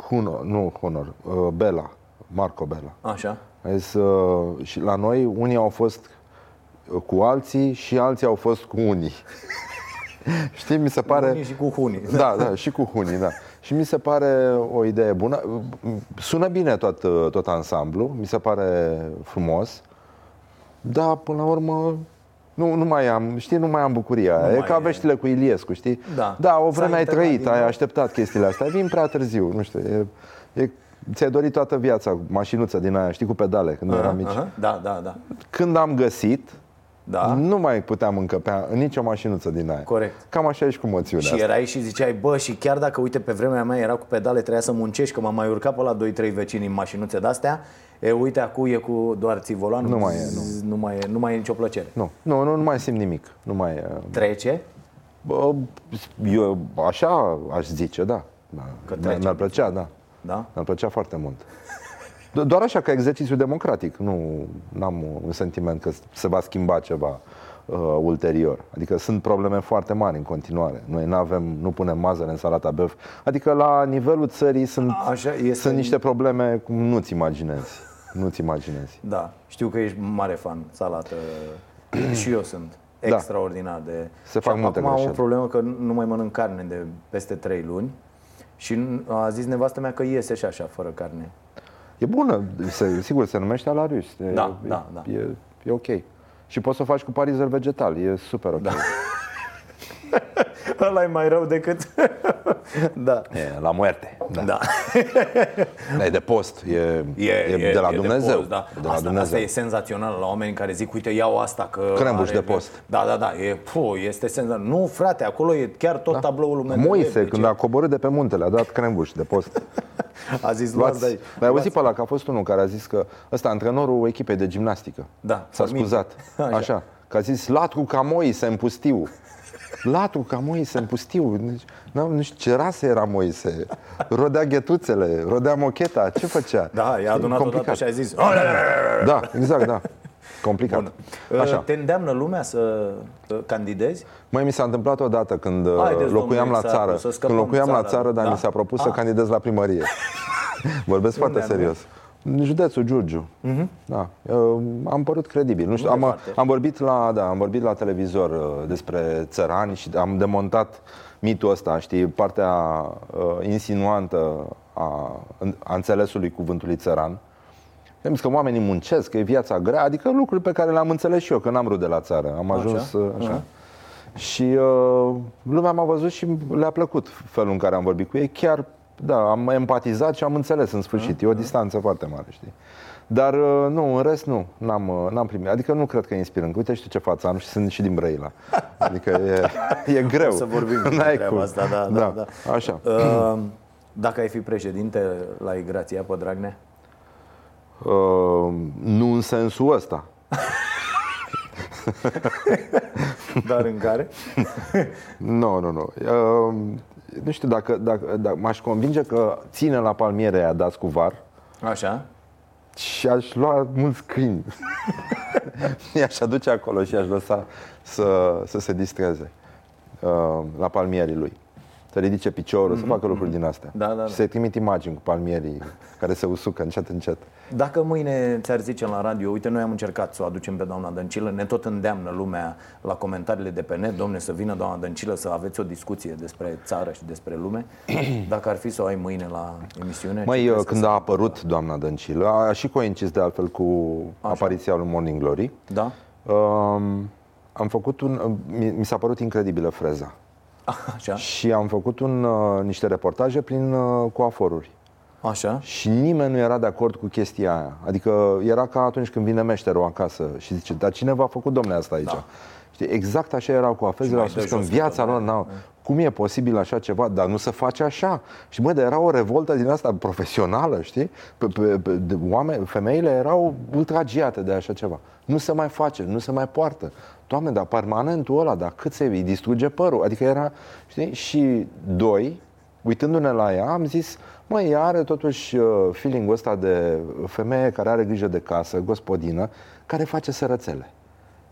S24: Hunor, nu Hunor, uh, Bela, Marco Bela.
S1: Așa.
S24: A zis, uh, și la noi unii au fost cu alții și alții au fost cu unii. [LAUGHS] Știi, mi se pare...
S1: Unii și cu hunii. [LAUGHS]
S24: Da, da, și cu hunii, da. Și mi se pare o idee bună. Sună bine tot, tot ansamblu, mi se pare frumos. Da, până la urmă, Nu, nu mai am, știi, nu mai am bucuria aia. E ca veștile cu Iliescu, știi?
S1: Da.
S24: Da, o
S1: S-a
S24: vreme ai
S1: internat
S24: trăit,
S1: din
S24: ai
S1: nou.
S24: așteptat chestiile astea. Vin prea târziu, nu știu. E, e, ți-ai dorit toată viața mașinuță din aia, știi, cu pedale, când
S1: Aha,
S24: eram mici.
S1: aha. Da, da, da.
S24: Când am găsit,
S1: Da.
S24: nu mai puteam încăpea în nicio mașinuță din aia.
S1: Corect.
S24: Cam așa e și cu moțiunea
S1: Și
S24: asta.
S1: erai și ziceai, bă, și chiar dacă, uite, pe vremea mea era cu pedale, trebuia să muncești, că m-am mai urcat pe la 2-3 vecini în mașinuțe de-astea, e, uite, acum e cu doar ții volanul,
S24: Nu mai e,
S1: zzz, nu mai e, nu mai e nicio plăcere.
S24: Nu, nu, nu, nu mai simt nimic. Nu mai e.
S1: Trece?
S24: Bă, eu așa aș zice, da. da.
S1: Că
S24: Mi-
S1: trece.
S24: Mi-ar plăcea, da.
S1: Da?
S24: Mi-ar plăcea foarte mult. [LAUGHS] Do- Doar așa, ca exercițiu democratic. Nu am un sentiment că se va schimba ceva uh, ulterior. Adică sunt probleme foarte mari în continuare. Noi nu avem, nu punem mazăre în salata băf. Adică la nivelul țării sunt,
S1: Așa este.
S24: sunt niște probleme cum nu-ți imaginezi. Nu-ți imaginezi.
S1: Da, știu că ești mare fan salată [CLEARS THROAT] și eu sunt
S24: Da.
S1: extraordinar de...
S24: Se
S1: și
S24: fac multe
S1: acum am o
S24: greșeli.
S1: problemă că nu mai mănânc carne de peste 3 luni și a zis nevastă mea că iese și așa, fără carne.
S24: E bună, se, sigur, se numește alarius. E,
S1: Da,
S24: e,
S1: da, da.
S24: E, e ok. Și poți să o faci cu parizer vegetal, e super ok. Da. [LAUGHS] [LAUGHS]
S1: Ăla e mai rău decât... da.
S24: E, la muerte. Da.
S1: Da. [LAUGHS]
S24: Da, e de post, e, e, de la
S1: e
S24: Dumnezeu.
S1: post, da.
S24: E de la
S1: asta,
S24: Dumnezeu.
S1: asta e senzațional la oameni care zic, uite, iau asta că
S24: Crembuș
S1: are-
S24: de post.
S1: Da, da, da, e, puh, este senzațional. Nu, frate, acolo e chiar tot tabloul lui Mendeleev.
S24: Moise,
S1: deci
S24: când
S1: e-
S24: a coborât de pe muntele, a dat crembuș de post. [LAUGHS]
S1: A zis,
S24: Luați,
S1: luați,
S24: L-ai auzit pe ăla că a fost unul care a zis că ăsta, antrenorul echipei de gimnastică.
S1: Da,
S24: S-a
S1: Forminte.
S24: scuzat.
S1: Așa.
S24: Așa. Că a zis, latru ca Moise în pustiu. Latru ca Moise în pustiu. Deci, nu, nu știu ce rasă era Moise. Rodea ghetuțele, rodea mocheta. Ce făcea?
S1: Da, i-a adunat
S24: Complicat.
S1: odată și a zis
S24: Da, exact, da. Complicat.
S1: Bun.
S24: Așa.
S1: Te îndeamnă lumea să uh, candidezi?
S24: Măi, mi s-a întâmplat odată când uh,
S1: Haideți,
S24: locuiam
S1: domnule
S24: la
S1: Exarcu,
S24: țară.
S1: să scăpăm
S24: Când locuiam la
S1: țara.
S24: țară, dar
S1: Da?
S24: mi s-a propus să
S1: Ah.
S24: candidez la primărie. [LAUGHS] Vorbesc foarte
S1: Unde anume?
S24: serios. În județul Giurgiu. Da. Uh, Am părut credibil. Nu știu,
S1: Nu
S24: am,
S1: departe.
S24: am, vorbit la, da, am vorbit la televizor uh, despre țărani și am demontat mitul ăsta, știi, partea uh, insinuantă a, a înțelesului cuvântului țăran. Am zis că oamenii muncesc, că e viața grea, adică lucruri pe care le-am înțeles și eu, că n-am rude la țară. Am ajuns
S1: Așa.
S24: uh, așa.
S1: Aha.
S24: Și uh, lumea m-a văzut și le-a plăcut felul în care am vorbit cu ei. Chiar, da, am empatizat și am înțeles în sfârșit. E o distanță foarte mare, știi? Dar uh, nu, în rest nu, n-am, uh, n-am primit. Adică nu cred că e inspirând. Uite știu ce față am și sunt și din Brăila. [LAUGHS] Adică e, e greu.
S1: O să vorbim [LAUGHS] despre
S24: N-ai
S1: treaba
S24: cum.
S1: asta, da, da, da.
S24: Așa.
S1: Uh, Dacă ai fi președinte la Igrația pe Dragnea?
S24: Uh, nu în sensul ăsta. [LAUGHS]
S1: Dar în care?
S24: Nu, nu, nu. Uh, nu știu dacă, dacă, dacă m-aș convinge că ține la palmiere a dați cu var
S1: Așa?
S24: și aș lua mulți câini. [LAUGHS] I-aș aduce acolo și aș lăsa să, să se distreze uh, la palmierii lui. Să ridice piciorul, să facă lucruri din astea.
S1: Da, da, da.
S24: Și să-i trimit imagini cu palmierii care se usucă încet, încet.
S1: Dacă mâine ți-ar zice la radio, uite, noi am încercat să o aducem pe doamna Dăncilă, ne tot îndeamnă lumea la comentariile de pe net, domne, să vină doamna Dăncilă să aveți o discuție despre țară și despre lume. [CLEARS THROAT] Dacă ar fi să o ai mâine la emisiune, ce
S24: Mai
S1: crezi că
S24: când a apărut doamna Dăncilă, a și coincis de altfel cu apariția lui Morning Glory,
S1: Da?
S24: um, am făcut un, mi, mi s-a părut incredibilă freza. [LAUGHS]
S1: Așa?
S24: Și am făcut un, uh, niște reportaje prin uh, coaforuri.
S1: Așa?
S24: Și nimeni nu era de acord cu chestia aia. Adică era ca atunci când vine meșterul acasă și zice, dar cine v-a făcut domnule asta aici? Da. Știi, exact așa erau cu afezele,
S1: mai
S24: au spus
S1: dă
S24: că în
S1: jos
S24: viața
S1: cu
S24: lor n-au. Cum e posibil așa ceva? Dar nu se face așa. Și mă, dar era o revoltă din asta profesională, știi? Pe, pe, pe, de, oameni, femeile erau ultragiate de așa ceva. Nu se mai face, nu se mai poartă. Doamne, dar permanentul ăla, dar cât se îi distruge părul? Adică era, știi? Și doi, uitându-ne la ea, am zis, măi, ea are totuși uh, feeling-ul ăsta de femeie care are grijă de casă, gospodină, care face sărățele.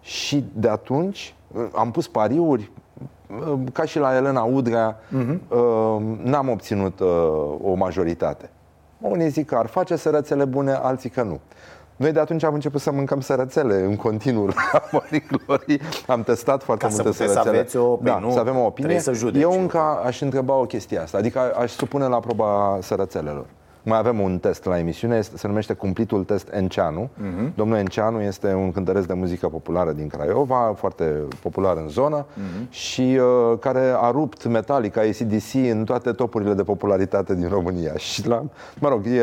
S24: Și de atunci uh, am pus pariuri, uh, ca și la Elena Udrea, uh-huh. n-am obținut uh, o majoritate. Unii zic că ar face sărățele bune, alții că nu. Noi de atunci am început să mâncăm sărățele în continuu la [LAUGHS] Marie Glory. Am testat foarte
S1: Ca să
S24: multe
S1: puteți să
S24: sărățele.
S1: aveți o opinie,
S24: da,
S1: nu?
S24: să avem o opinie.
S1: Trebuie să judeci.
S24: Eu încă aș întreba o chestie asta, adică aș supune la proba sărățelelor. Mai avem un test la emisiune, este- se numește Cumplitul Test Enceanu.
S25: Mhm.
S24: Domnul Enceanu este un cântăresc de muzică populară din Craiova, foarte popular în zonă
S25: Mhm.
S24: și uh, care a rupt Metallica, ACDC în toate topurile de popularitate din România. [LAUGHS] Și la, mă rog, e,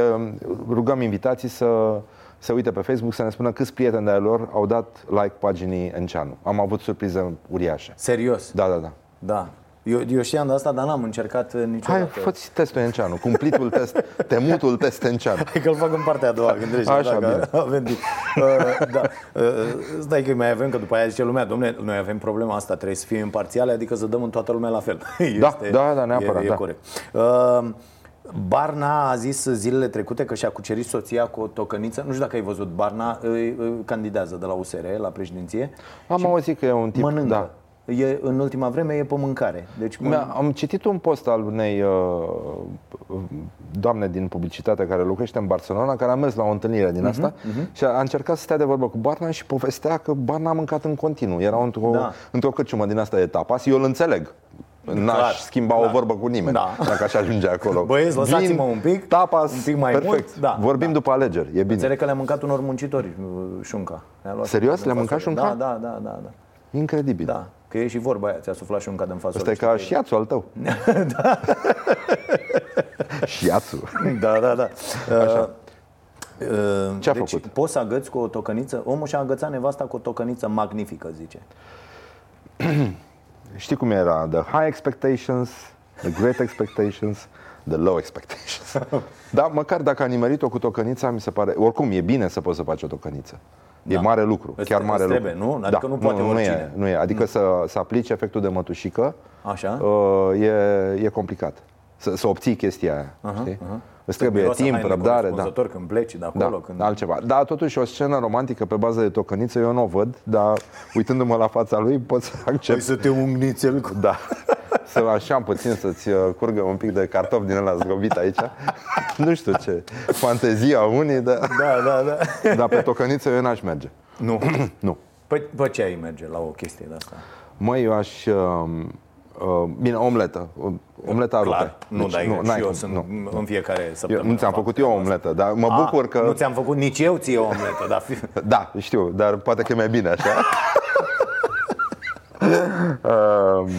S24: rugăm invitații să se uite pe Facebook să ne spună câți prieteni de-ai lor au dat like paginii Enceanu. Am avut surprize uriașe.
S1: Serios?
S24: Da, da, da.
S1: Da. Eu, eu știam de asta, dar n-am încercat uh,
S24: Hai,
S1: niciodată.
S24: fă testul Enceanu, cumplitul test, temutul test Enceanu.
S1: Hai că-l fac în partea a doua, gândește
S24: Așa,
S1: dacă
S24: bine. [LAUGHS]
S1: avem timp. Uh, da. Uh, stai că mai avem, că după aia zice lumea, domne, noi avem problema asta, trebuie să fim imparțiale, adică să dăm în toată lumea la fel. [LAUGHS]
S24: Da, da, da, neapărat,
S1: E, e
S24: da.
S1: corect. Uh, Barna a zis zilele trecute că și-a cucerit soția cu o tocăniță. Nu știu dacă ai văzut, Barna uh, uh, candidează de la USR la președinție.
S24: Am auzit că e un tip,
S1: mănâncă.
S24: da.
S1: E, în ultima vreme e pe mâncare. Deci
S24: Mi-a- Am citit un post al unei uh, doamne din publicitate care lucrește în Barcelona, care a mers la o întâlnire din asta
S1: mhm.
S24: și a, a încercat să stea de vorbă cu Barna și povestea că Barna a mâncat în continuu. Era într-o,
S1: Da.
S24: într-o căciumă din asta de tapas. Eu îl înțeleg. N-aș
S1: Clar,
S24: schimba
S1: clar.
S24: o vorbă cu nimeni
S1: Da.
S24: dacă aș ajunge acolo.
S1: Băieți, lăsați-mă
S24: Vin,
S1: un pic,
S24: tapas,
S1: un pic mai
S24: perfect.
S1: mult. Da,
S24: Vorbim după alegeri, e bine.
S1: Înțeleg că le-a mâncat unor muncitori uh, șunca. Le-a luat
S24: Serios?
S1: din
S24: Le-a mâncat
S1: fasole.
S24: șunca?
S1: Da, da, da, da, da.
S24: Incredibil.
S1: Da, că e și vorba aia, ți-a suflat șunca din fasole.
S24: Asta e ca șiațul al tău. [LAUGHS]
S1: da. [LAUGHS]
S24: Șiațul.
S1: da, da, da.
S24: Așa.
S1: Uh,
S24: Ce-a
S1: deci,
S24: făcut?
S1: poți să agăți cu o tocăniță? Omul și-a agățat nevasta cu o tocăniță magnifică, zice. [CLEARS THROAT]
S24: Știi cum era? The high expectations, the great expectations, the low expectations. [LAUGHS] da, măcar dacă a nimerit-o cu tocănița, mi se pare... Oricum, e bine să poți să faci o tocăniță. E
S1: Da.
S24: mare lucru,
S1: Îți-
S24: chiar
S1: îți
S24: mare
S1: trebuie,
S24: lucru.
S1: nu? Adică nu poate
S24: nu,
S1: oricine.
S24: e, nu e. Adică să, să aplici efectul de mătușică
S1: Așa?
S24: uh, e, e complicat. Să, să obții chestia aia,
S1: Aha,
S24: știi?
S1: aha.
S24: Îți
S1: Să
S24: trebuie
S1: miroasă
S24: timp,
S1: hainele
S24: răbdare, da.
S1: corespunzător când pleci de acolo.
S24: Da,
S1: când...
S24: altceva. Da, totuși o scenă romantică pe bază de tocăniță eu nu o văd, dar uitându-mă la fața lui pot să accept.
S1: Păi să te ungnițel cu...
S24: Da. [LAUGHS] Să așa puțin să-ți uh, curgă un pic de cartof din ăla zgobit aici. [LAUGHS] nu știu ce fantezia unii, dar,
S1: Da, da, da.
S24: dar pe tocăniță eu n-aș merge. [CLEARS THROAT]
S1: Nu. [CLEARS THROAT]
S24: Nu.
S1: Păi, pe ce ai merge la o chestie de asta?
S24: Măi, eu aș... Uh, uh, bine, omletă. Omleta
S1: Clar,
S24: rupe.
S1: nu, dar eu,
S24: n-ai
S1: și eu
S24: cum,
S1: sunt
S24: nu.
S1: în fiecare
S24: Eu,
S1: săptămână.
S24: nu ți-am
S1: fac
S24: făcut eu o omletă, dar mă
S1: A,
S24: bucur că...
S1: Nu ți-am făcut nici eu ție o omletă, dar fi... [LAUGHS]
S24: Da, știu, dar poate că e mai bine așa. [LAUGHS] [LAUGHS] uh,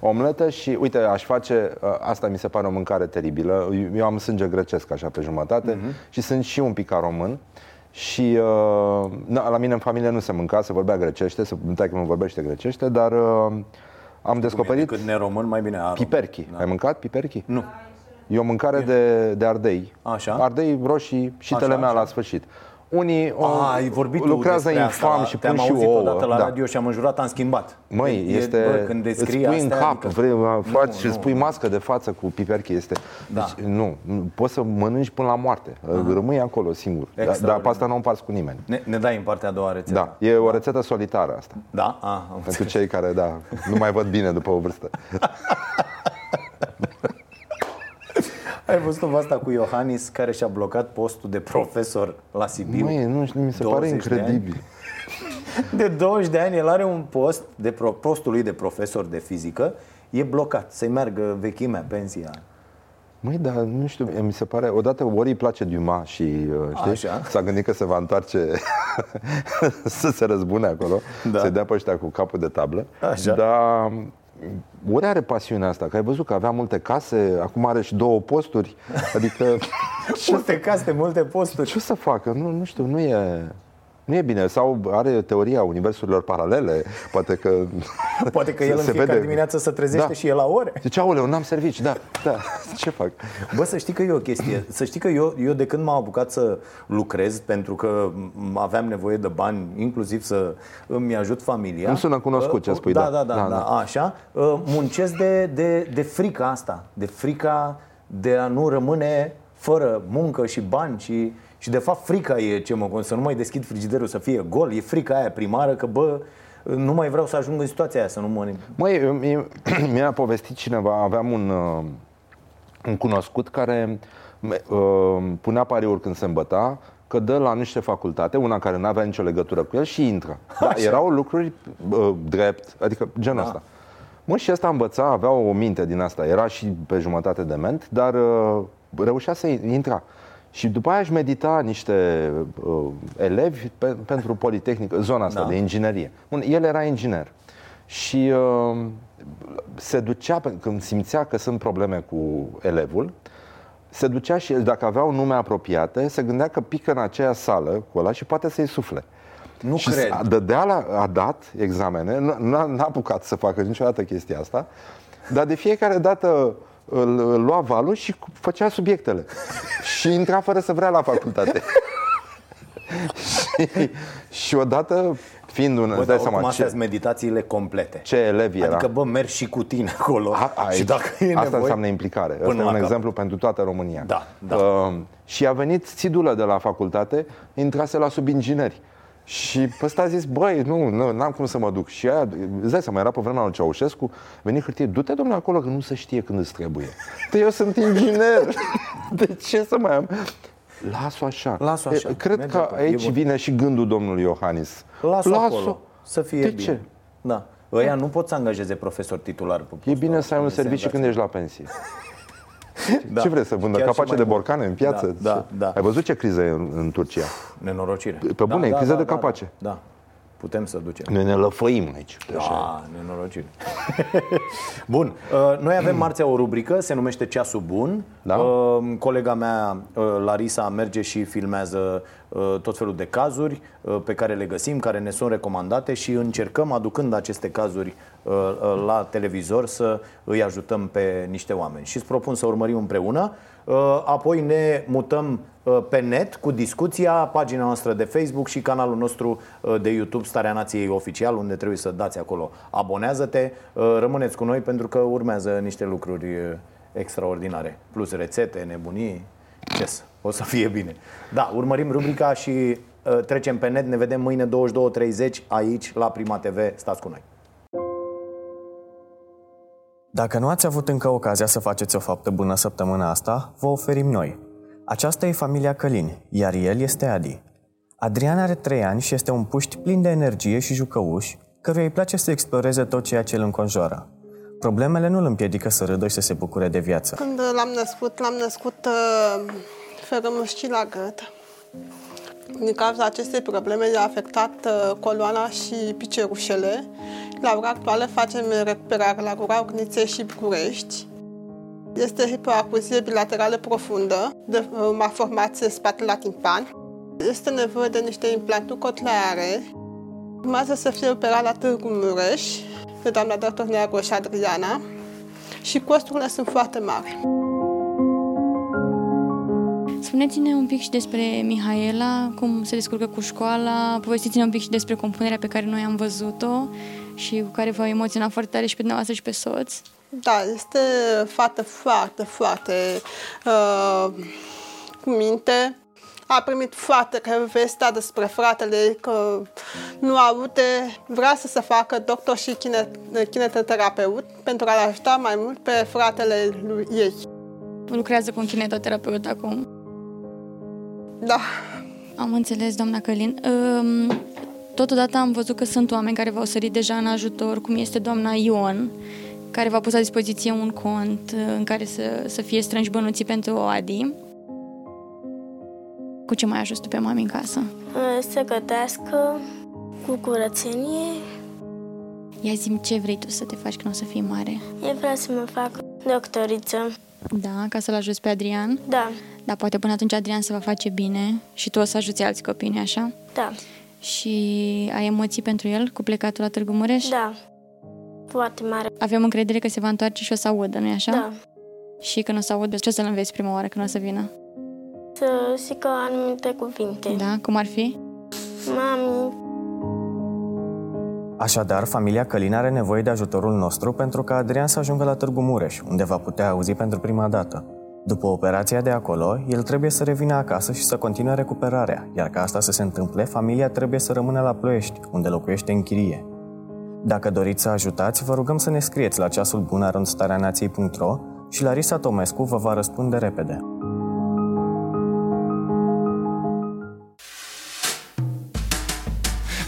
S24: omletă și, uite, aș face, uh, asta mi se pare o mâncare teribilă. Eu- Eu am sânge grecesc așa pe jumătate
S1: Mhm.
S24: și sunt și un pic ca român. Și uh, na, la mine în familie nu se mânca, se vorbea grecește, se că nu vorbește grecește, dar uh, am descoperit
S1: Cât neromân, mai bine aromă.
S24: piperchi. Ai mâncat piperchi?
S1: Nu.
S24: E o mâncare de, de ardei.
S1: Așa.
S24: Ardei roșii și
S1: Așa,
S24: telemea
S1: așa.
S24: la sfârșit. Unii o,
S1: A, ai vorbit tu
S24: lucrează
S1: despre
S24: infam
S1: asta,
S24: și
S1: te-am
S24: pun și
S1: auzit
S24: ouă.
S1: odată la
S24: da.
S1: radio și am înjurat, am schimbat.
S24: Măi,
S1: E-
S24: este,
S1: bă, când
S24: îți
S1: descrii
S24: pui în
S1: astea,
S24: cap,
S1: adică-
S24: vrei, faci
S1: Nu,
S24: și îți
S1: nu.
S24: pui mască de față cu piperchi. Este,
S1: Da.
S24: deci, nu, nu, poți să mănânci până la moarte. Rămâi acolo singur. Dar, dar
S1: Extraordinar.
S24: pe asta nu o împarți cu nimeni.
S1: Ne, ne dai în partea a doua rețetă.
S24: Da, e o rețetă solitară asta.
S1: Da? A, am
S24: Pentru
S1: înțeles.
S24: cei care, da, nu mai văd bine după o vârstă. [LAUGHS]
S1: Ai văzut asta cu Iohannis care și-a blocat postul de profesor la Sibiu?
S24: Măi, nu știu, mi se pare
S1: 20 de ani.
S24: incredibil. [LAUGHS]
S1: De 20 de ani el are un post, de pro, postul lui de profesor de fizică, e blocat, să-i meargă vechimea, pensia.
S24: Măi, dar nu știu, mi se pare, odată ori îi place Dumas și uh, știi,
S1: Așa.
S24: s-a gândit că se va întoarce [LAUGHS] să se răzbune acolo,
S1: Da.
S24: să-i dea pe ăștia cu capul de tablă.
S1: Așa.
S24: Dar ori are pasiunea asta, că ai văzut că avea multe case, acum are și două posturi, adică [LAUGHS]
S1: Multe caste, multe posturi.
S24: ce o să facă? Nu, nu știu, nu e... Nu e bine, sau are teoria universurilor paralele, poate că... [LAUGHS]
S1: Poate că [LAUGHS] el
S24: se-
S1: în
S24: se
S1: fiecare
S24: vede.
S1: dimineață se trezește
S24: Da.
S1: și el la ore.
S24: Zice, aoleu, n-am servici, da, da, [LAUGHS] ce fac?
S1: Bă, să știi că e o chestie. Să știi că eu, eu de când m-am apucat să lucrez, pentru că m- aveam nevoie de bani, inclusiv să îmi ajut familia.
S24: Îmi sună cunoscut ce
S1: Uh,
S24: spui,
S1: da.
S24: da.
S1: Da, da,
S24: Da,
S1: da,
S24: da.
S1: așa. Uh, Muncesc de, de, de frica asta, de frica de a nu rămâne fără muncă și bani și, și de fapt frica e ce mă să nu mai deschid frigiderul să fie gol, e frica aia primară că bă, nu mai vreau să ajung în situația aia, să nu mă...
S24: Măi, mie- [CLEARS THROAT] mi-a povestit cineva, aveam un, uh, un cunoscut care uh, punea pariuri când se îmbăta, că dă la niște facultate, una care nu avea nicio legătură cu el și intră. [LAUGHS] Da,
S1: Așa.
S24: erau lucruri uh, drept, adică genul
S1: Da.
S24: ăsta. Mă, și ăsta învăța, avea o minte din asta, era și pe jumătate dement, dar uh, reușea să intra. Și după aia aș medita niște uh, elevi pe, pentru Politehnică, zona asta
S1: Da.
S24: de inginerie. Bun, el era inginer. Și uh, se ducea, pe- când simțea că sunt probleme cu elevul, se ducea și el, dacă aveau nume apropiate, se gândea că pică în aceea sală cu ăla și poate să-i sufle.
S1: Nu
S24: și
S1: cred.
S24: s- Dădea la, a dat examene, n- n-a, n-a apucat să facă niciodată chestia asta, dar de fiecare dată îl, îl lua valul și cu- făcea subiectele. și intra fără să vrea la facultate. [LAUGHS] și, și odată, fiind un...
S1: Bă,
S24: îți
S1: dar
S24: dai seama
S1: oricum astea
S24: ce,
S1: sunt meditațiile complete.
S24: ce elev era.
S1: Adică, bă, mergi și cu tine acolo.
S24: A,
S1: și dacă e
S24: asta
S1: nevoie,
S24: înseamnă implicare.
S1: până
S24: Asta e
S1: la
S24: un
S1: cap.
S24: exemplu pentru toată România.
S1: Da, da.
S24: Uh, și a venit țidulă de la facultate, intrase la subingineri. Și pe ăsta a zis, băi, nu, nu, n-am cum să mă duc. Și aia, îți dai seama, era pe vremea lui Ceaușescu, veni hârtie, du-te, domnule, acolo, că nu se știe când îți trebuie. [LAUGHS] Păi eu sunt inginer. [LAUGHS] De ce să mai am? Las-o așa.
S1: Las-o așa.
S24: E, Cred
S1: Merge
S24: că
S1: acolo. E
S24: aici
S1: bun.
S24: vine și gândul domnului Iohannis.
S1: Lasă-o acolo. Să fie
S24: De
S1: bine.
S24: ce?
S1: Da. Ăia nu pot să angajeze profesor titular pe
S24: E
S1: postul
S24: bine să ai un
S1: ăsta,
S24: serviciu când ești la pensie. [LAUGHS]
S1: Da.
S24: Ce vrei să vândă?
S1: Chiar și
S24: Capace
S1: mai
S24: de
S1: mult.
S24: borcane în piață?
S1: Da, da, da.
S24: Ai văzut ce criză e în, în Turcia?
S1: Nenorocire.
S24: Pe bune, e criză de capace.
S1: Da, da. Putem să ducem.
S24: Noi ne lăfăim aici.
S1: Da, nenorocire. [LAUGHS] Bun, uh, noi avem marțea o rubrică, se numește Ceasul Bun.
S24: Da.
S1: Uh, Colega mea, uh, Larisa, merge și filmează uh, tot felul de cazuri uh, pe care le găsim, care ne sunt recomandate și încercăm, aducând aceste cazuri uh, uh, la televizor, să îi ajutăm pe niște oameni. Și îți propun să urmărim împreună. Uh, Apoi ne mutăm uh, pe net cu discuția, pagina noastră de Facebook și canalul nostru uh, de YouTube Starea Nației Oficial, unde trebuie să dați acolo abonează-te. Uh, Rămâneți cu noi pentru că urmează niște lucruri uh, extraordinare, plus rețete, nebunii. Ce să, o să fie bine. Da, urmărim rubrica și uh, trecem pe net. Ne vedem mâine 22.30 aici la Prima TV. Stați cu noi.
S26: Dacă nu ați avut încă ocazia să faceți o faptă bună săptămâna asta, vă oferim noi. Aceasta e familia Călin, iar el este Adi. Adrian are 3 ani și este un puști plin de energie și jucăuș, căruia îi place să exploreze tot ceea ce îl înconjoară. Problemele nu îl împiedică să râdă și să se bucure de viață.
S27: Când l-am născut, l-am născut uh, fără mușchi la gât. Din cauza acestei probleme i-a afectat uh, coloana și picerușele. La ora actuală facem recuperare la Gura Ogniței și București. Este hipoacuzie bilaterală profundă, de uh, malformație spate la timpan. Este nevoie de niște implanturi cocleare. Urmează să fie operat la Târgu Mureș, de doamna doctor Neagoș Adriana, și costurile sunt foarte mari.
S28: Spuneți-ne un pic și despre Mihaela, cum se descurcă cu școala, povestiți-ne un pic și despre compunerea pe care noi am văzut-o și cu care v-a emoționat foarte tare și pe dumneavoastră și pe soț.
S27: Da, este fată foarte, foarte uh, cu minte. A primit foarte vestea despre fratele ei că nu aude, vrea să se facă doctor și chine, kinetoterapeut pentru a-l ajuta mai mult pe fratele lui ei.
S28: Lucrează cu un kinetoterapeut acum.
S27: Da.
S28: Am înțeles, doamna Călin. Um, totodată am văzut că sunt oameni care v-au sărit deja în ajutor, cum este doamna Ion, care v-a pus la dispoziție un cont uh, în care să, să fie strânși bănuții pentru Adi. Cu ce mai ajuns tu pe mami în casă?
S29: Să gătească cu curățenie.
S28: Ia zi ce vrei tu să te faci când o să fii mare.
S29: Eu vreau să mă fac doctoriță.
S28: Da, ca să-l ajuți pe Adrian?
S29: Da.
S28: Dar poate până atunci Adrian se va face bine și tu o să ajuți alți copii, nu așa?
S29: Da.
S28: Și ai emoții pentru el cu plecatul la Târgu Mureș?
S29: Da. Foarte mare.
S28: Avem încredere că se va întoarce și o să audă, nu-i așa?
S29: Da.
S28: Și când o să audă, ce o să-l înveți prima oară când o să vină?
S29: Să zică anumite cuvinte.
S28: Da? Cum ar fi?
S29: Mami,
S26: Așadar, familia Călin are nevoie de ajutorul nostru pentru ca Adrian să ajungă la Târgu Mureș, unde va putea auzi pentru prima dată. După operația de acolo, el trebuie să revină acasă și să continue recuperarea, iar ca asta să se întâmple, familia trebuie să rămână la Ploiești, unde locuiește în chirie. Dacă doriți să ajutați, vă rugăm să ne scrieți la ceasul bun arondstareanației.ro și Larisa Tomescu vă va răspunde repede.